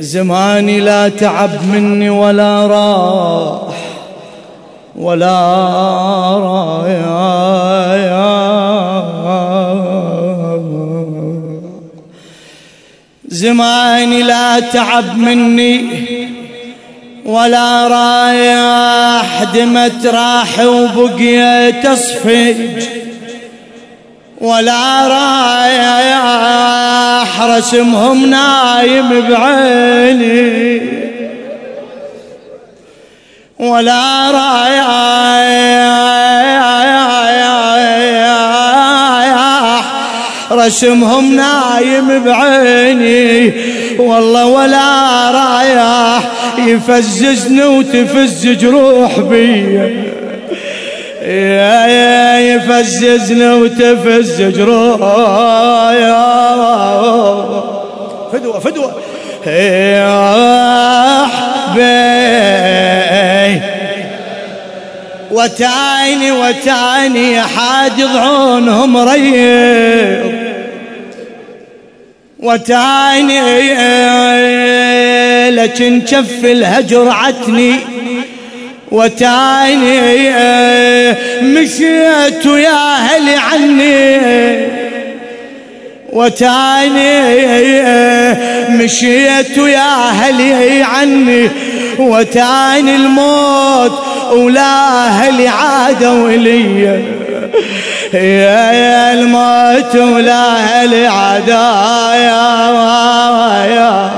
زماني لا تعب مني ولا راح ولا رايح زماني لا تعب مني ولا رايح دمت راح وبقيت أصفج. ولا رايح رسمهم نايم بعيني. ولا رايح رسمهم نايم بعيني. والله ولا رايح يفززني وتفزج روح بي. يا يا يفززني وتفزج روح فدوة فدوة. يا بي وتعيني وتعيني حاج ضعونهم ريض وتعيني لكن كف الهجر عتني. وتعيني مشيت ويا أهلي عني. وتعيني مشيت ويا أهلي عني. وتعيني الموت ولا أهلي عادوا إلي. يا يا الموت ولا أهلي عادا يا يا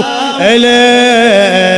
يا يا, يا